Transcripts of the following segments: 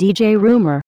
DJ Rumor.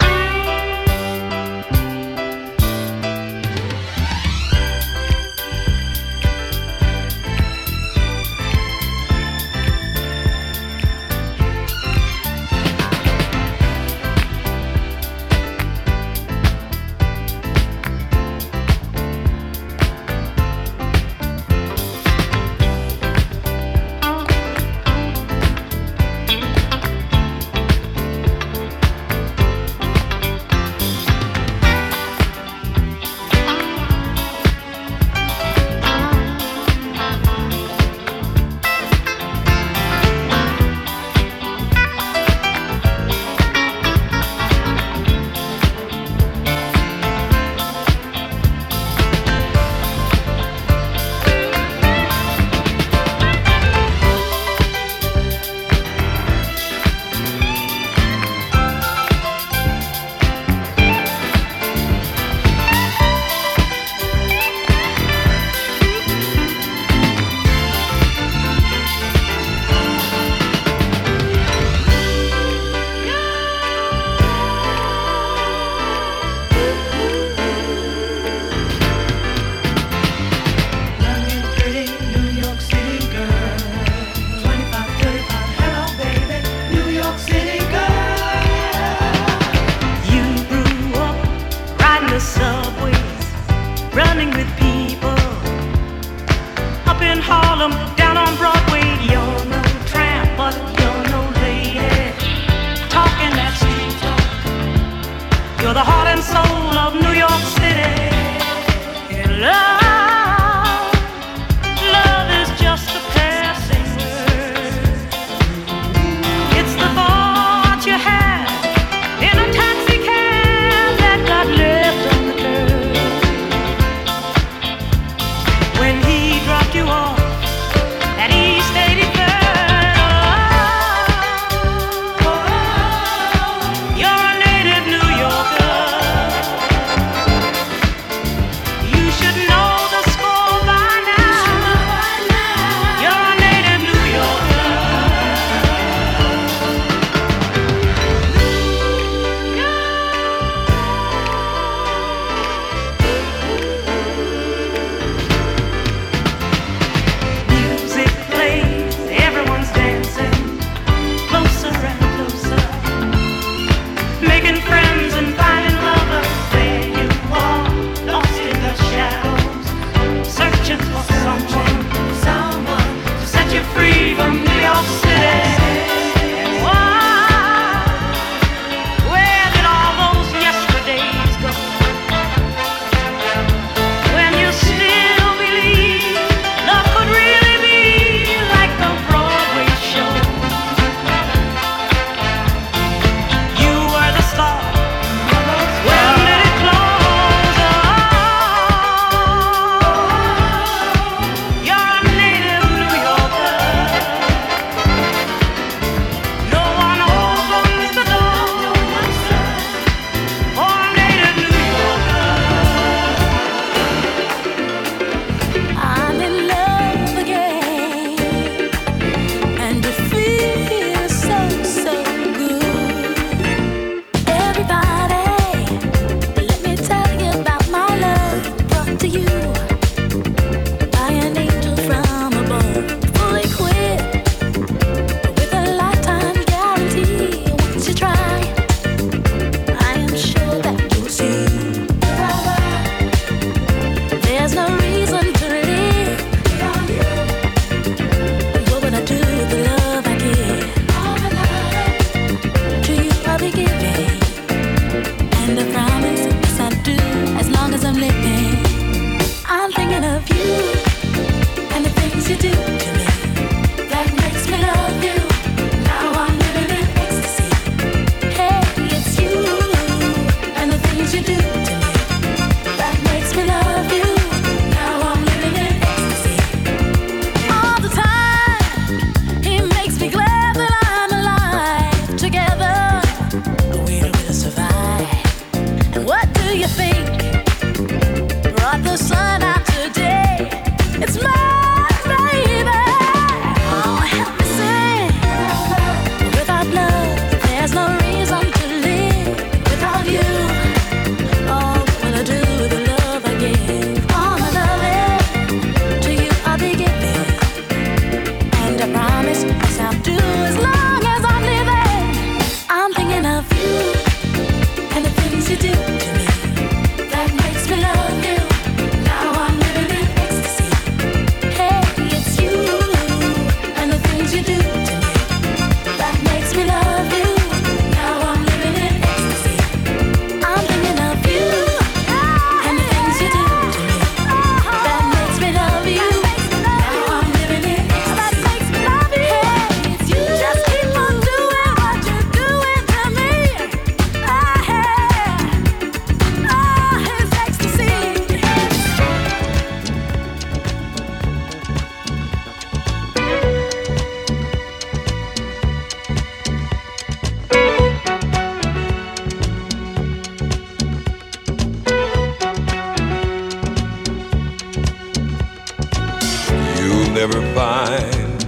never find.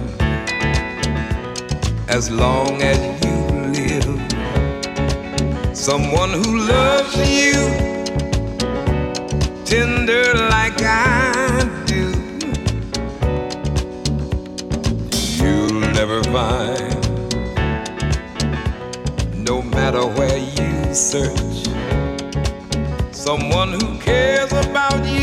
As long as you live, someone who loves you tender like I do, you'll never find. No matter where you search, someone who cares about you.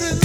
Many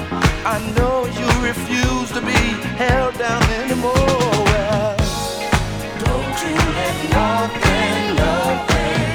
I know you refuse to be held down anymore. Well, don't you let nothing, nothing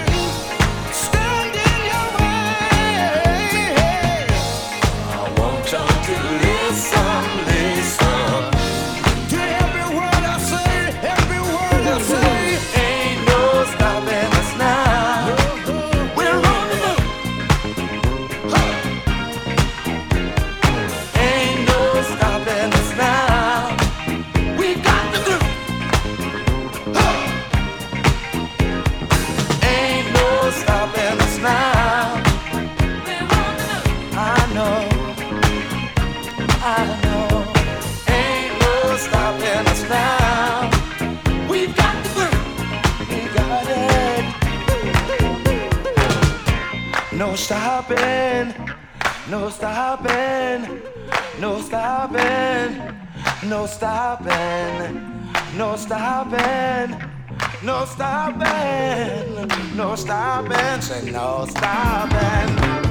No stopping. No stopping. No stopping. No stopping. No stopping. No stopping. Say no stopping.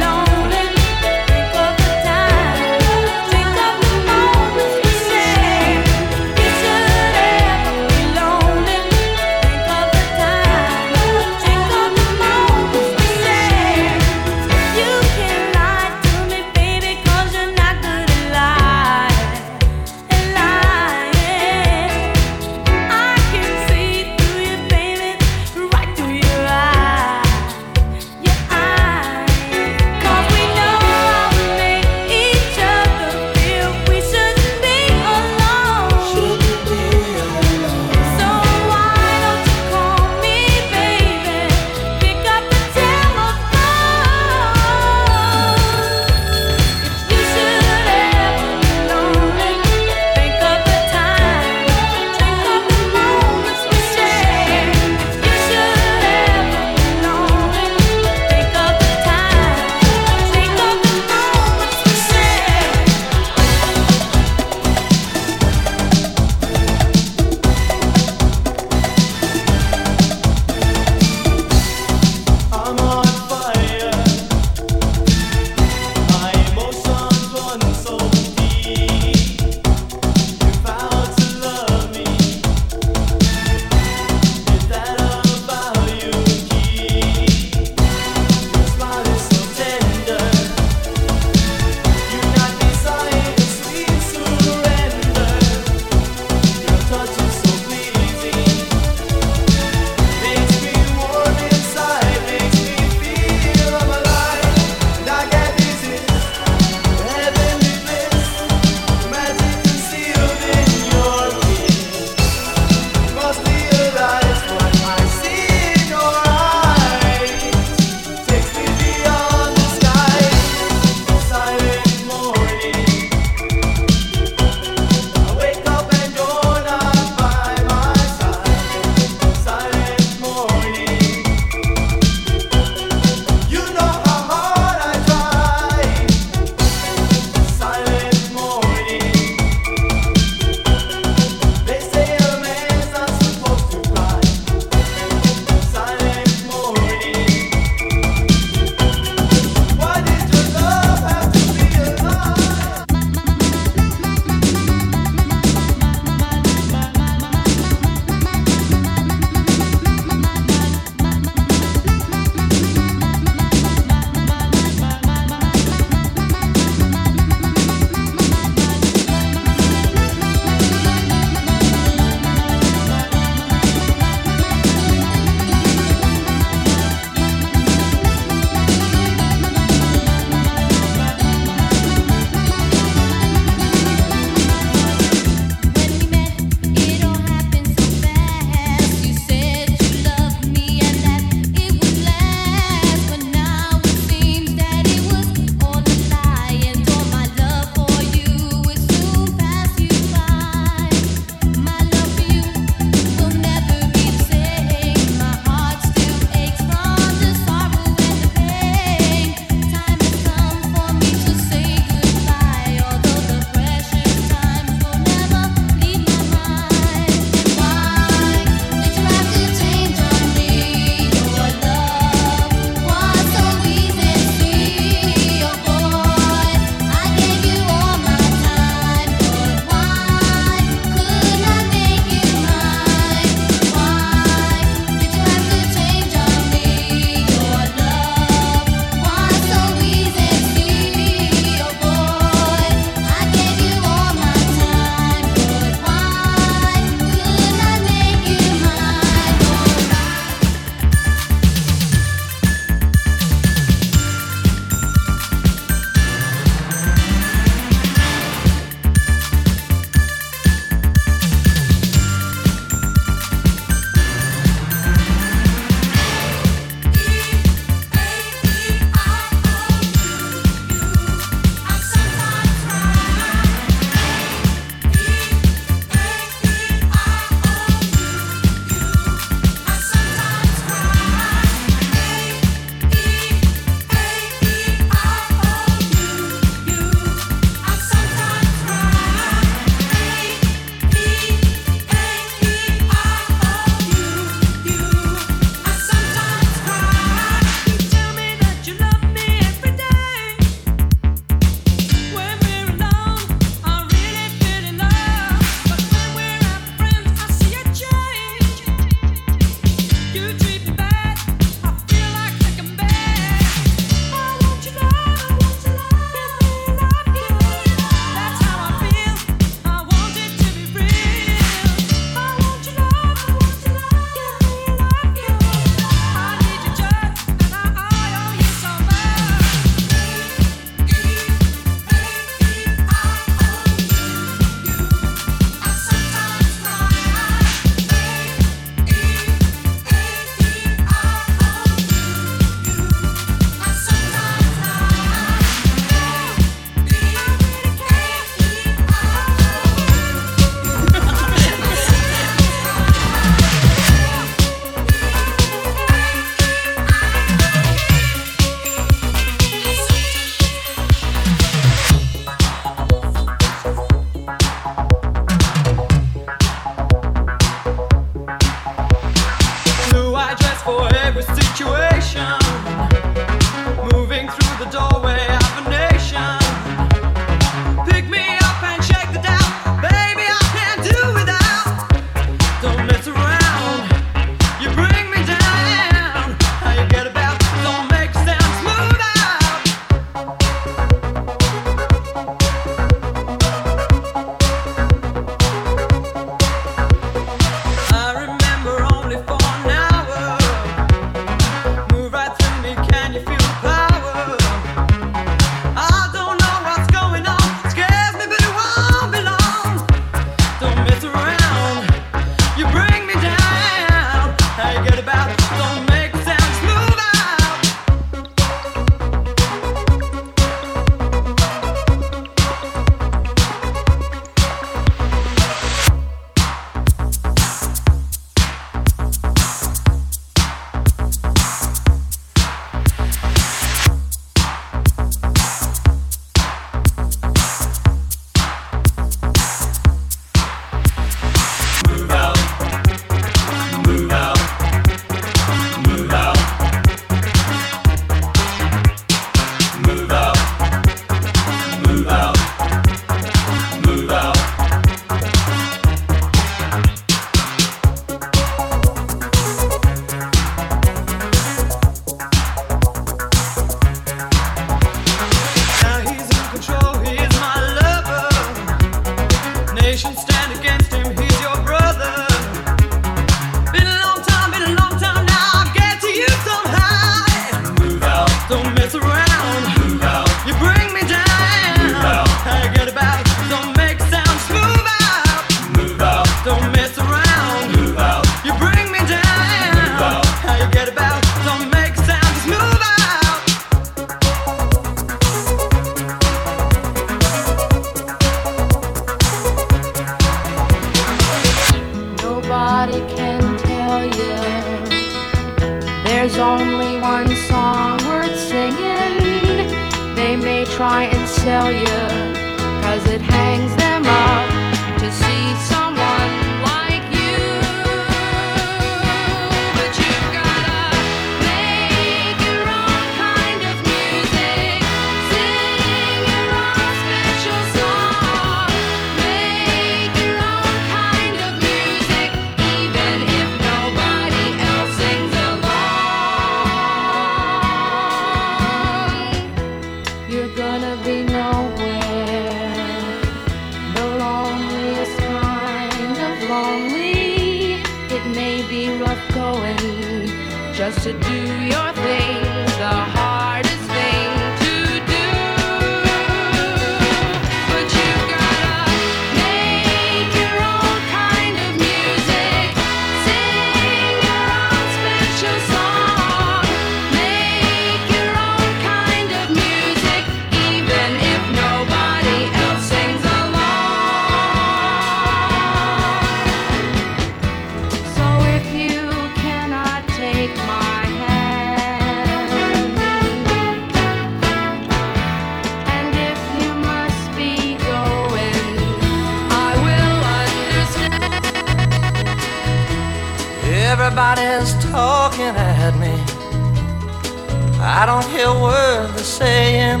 saying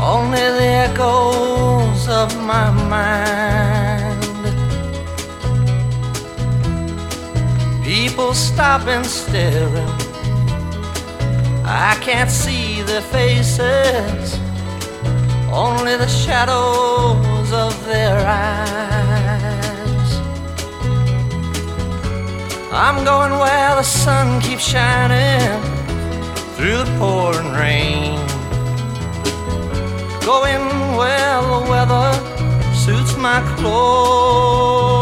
only the echoes of my mind. People stop and stare. I can't see their faces, only the shadows of their eyes. I'm going where the sun keeps shining through the pouring rain. Going well, the weather suits my clothes.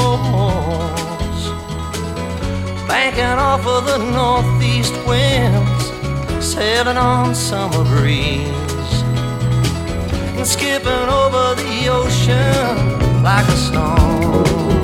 Banking off of the northeast winds, sailing on summer breeze, and skipping over the ocean like a stone.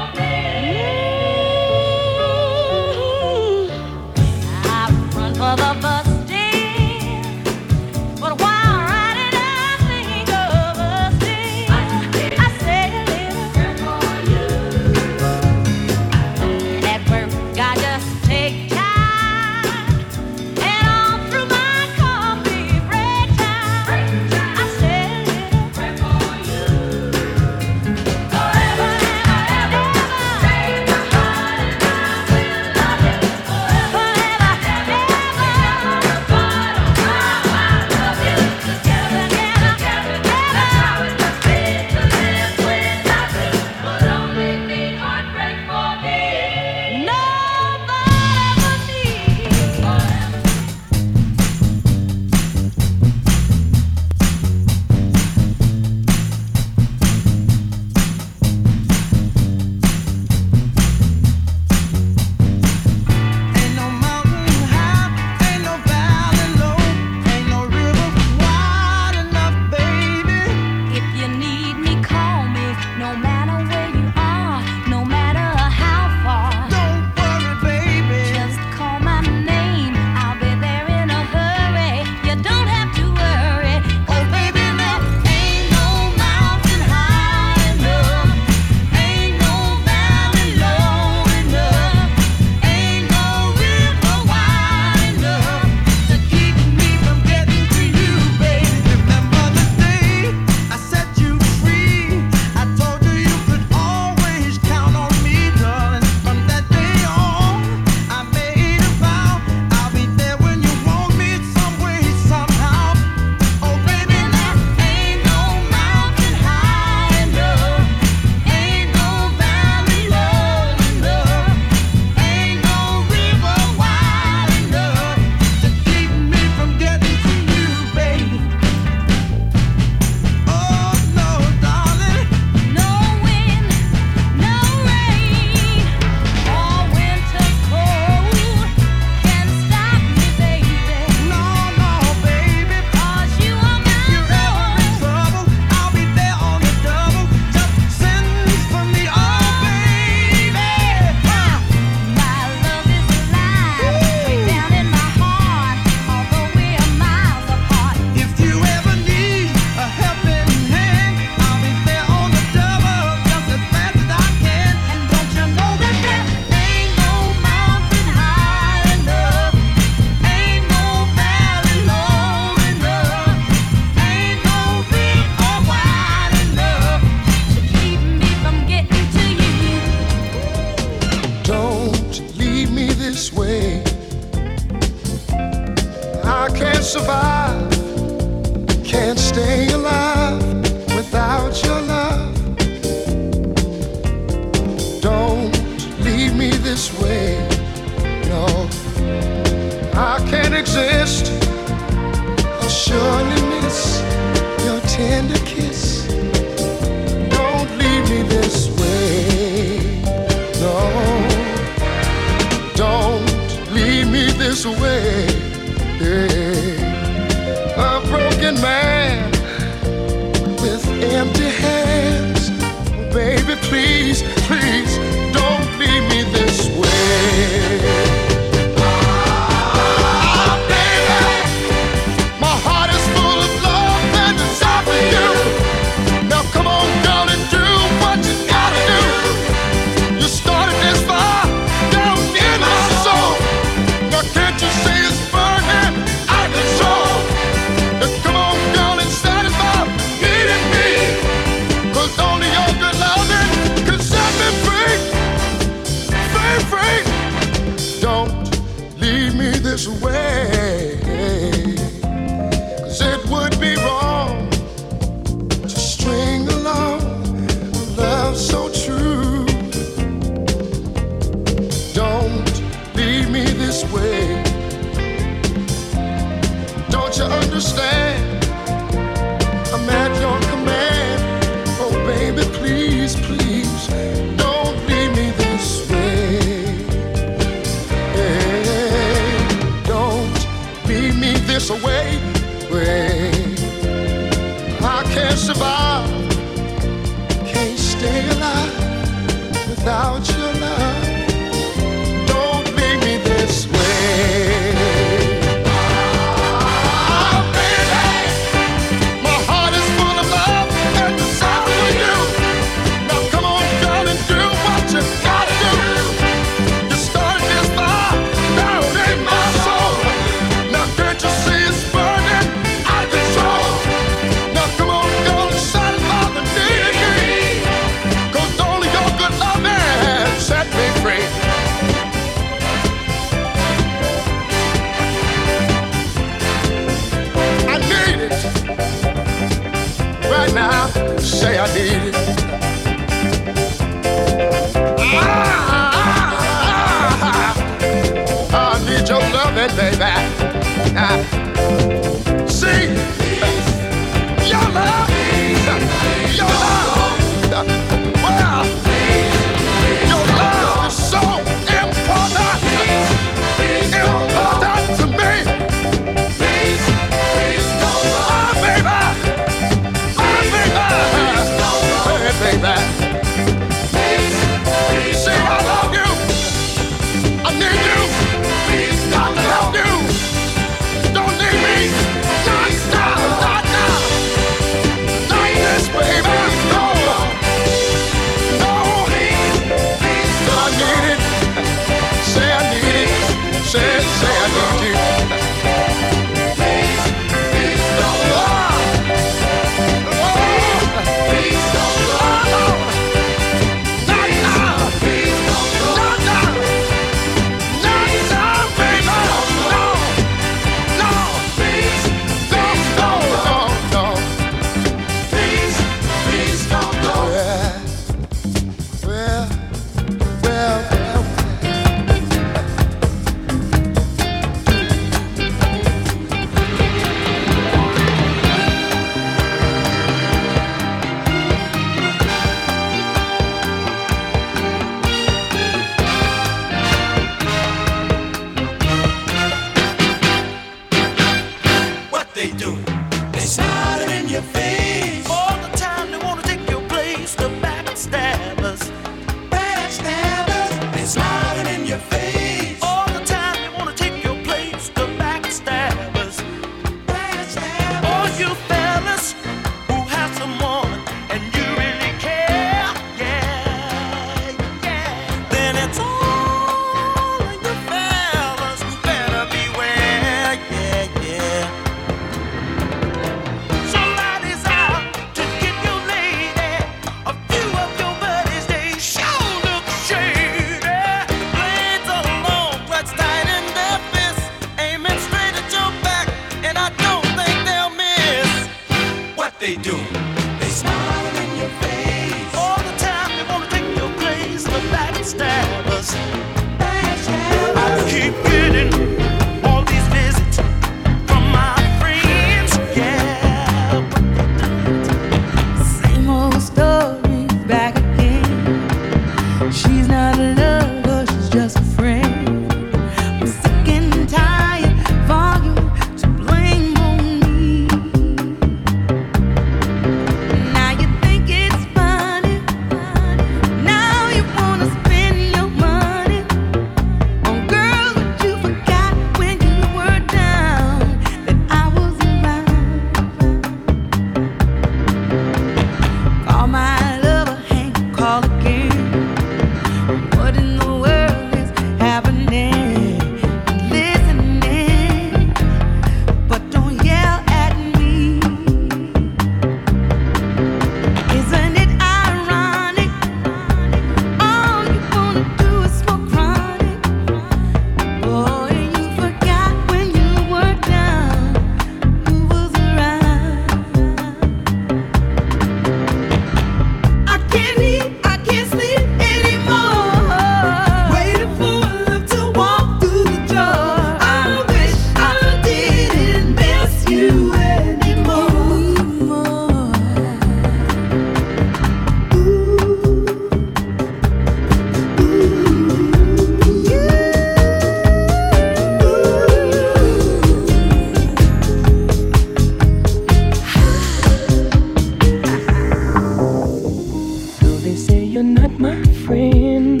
friend.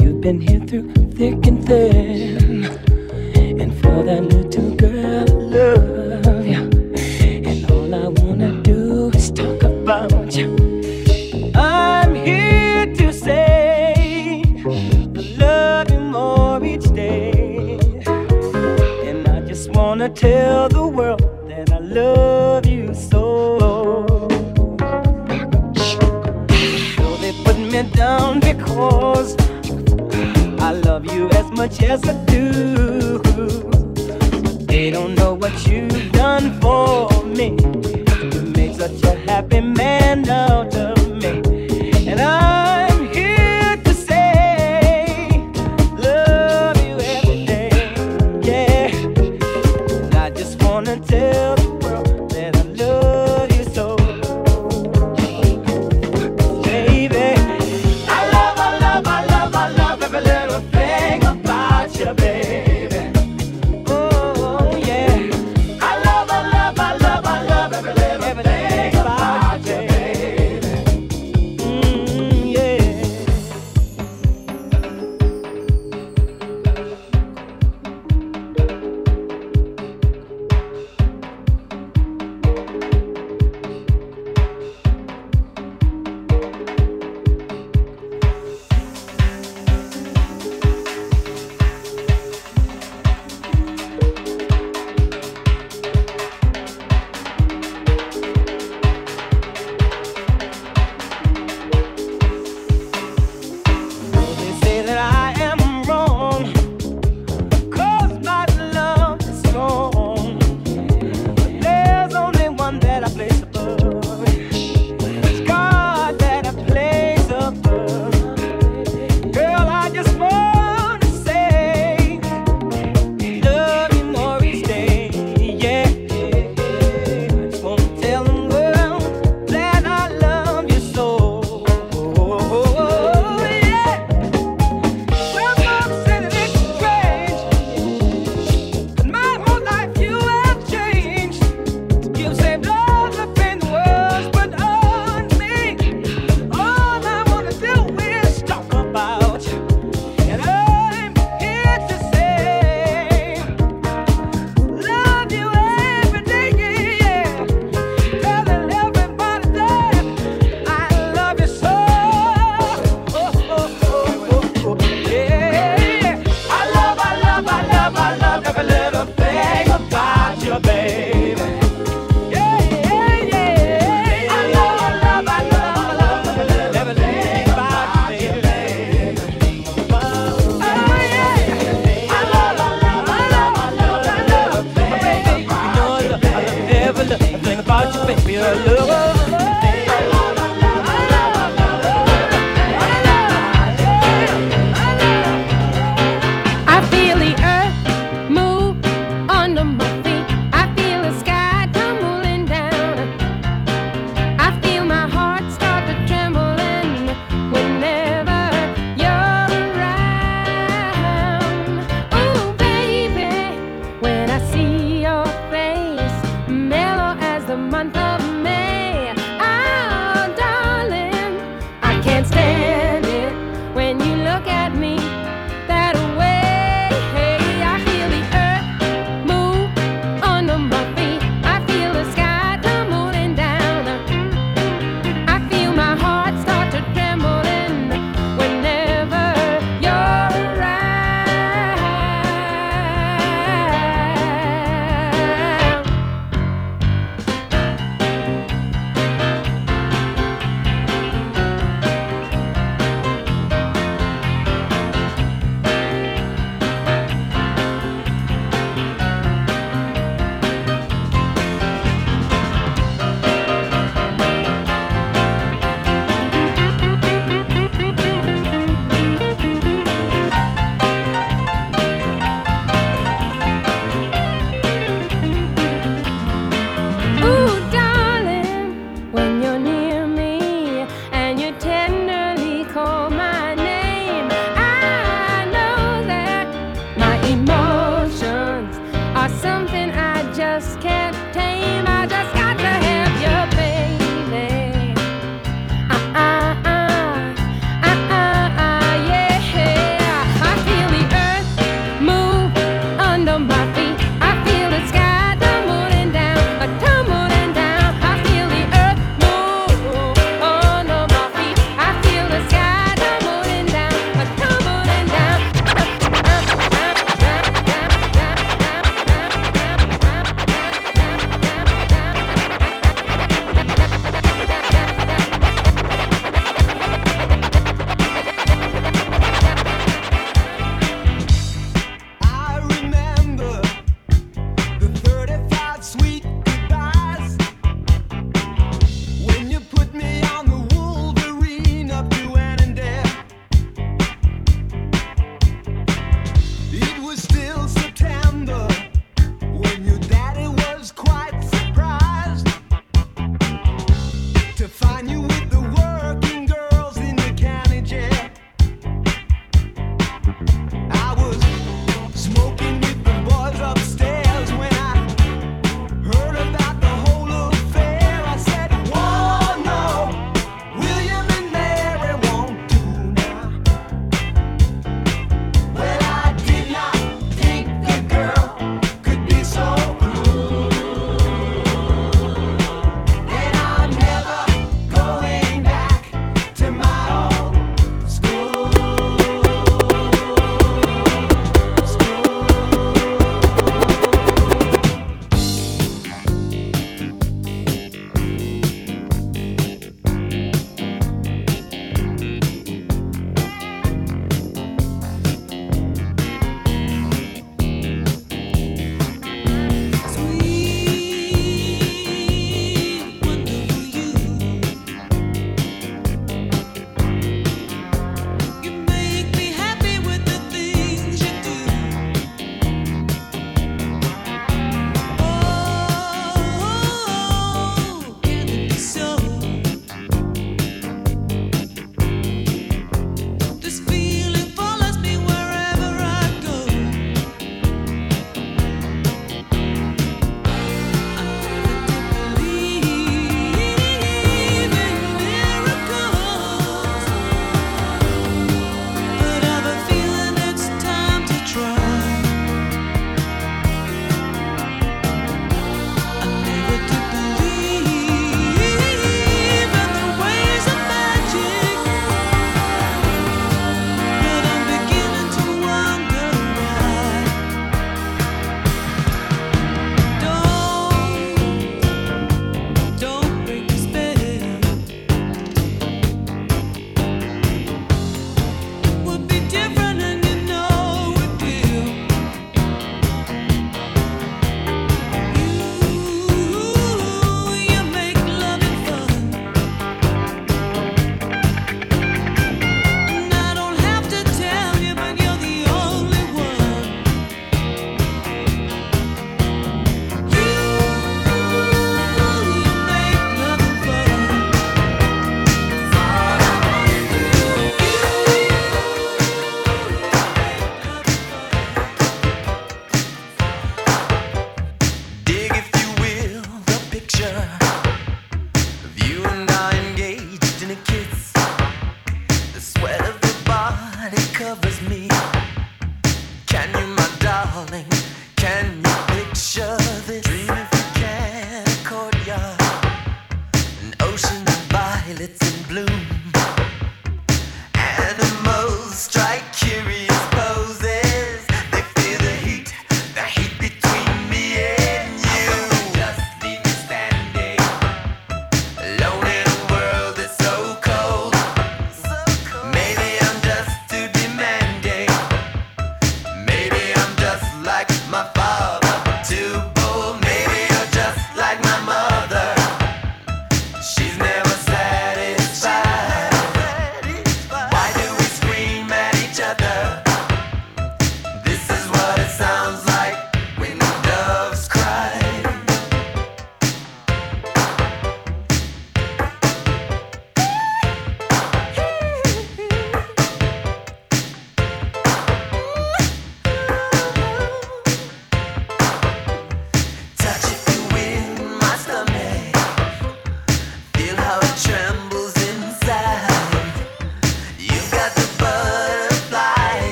You've been here through thick and thin. And for that little girl, I love you. And all I wanna do is talk about you. I'm here to say I love you more each day. And I just wanna tell the much as I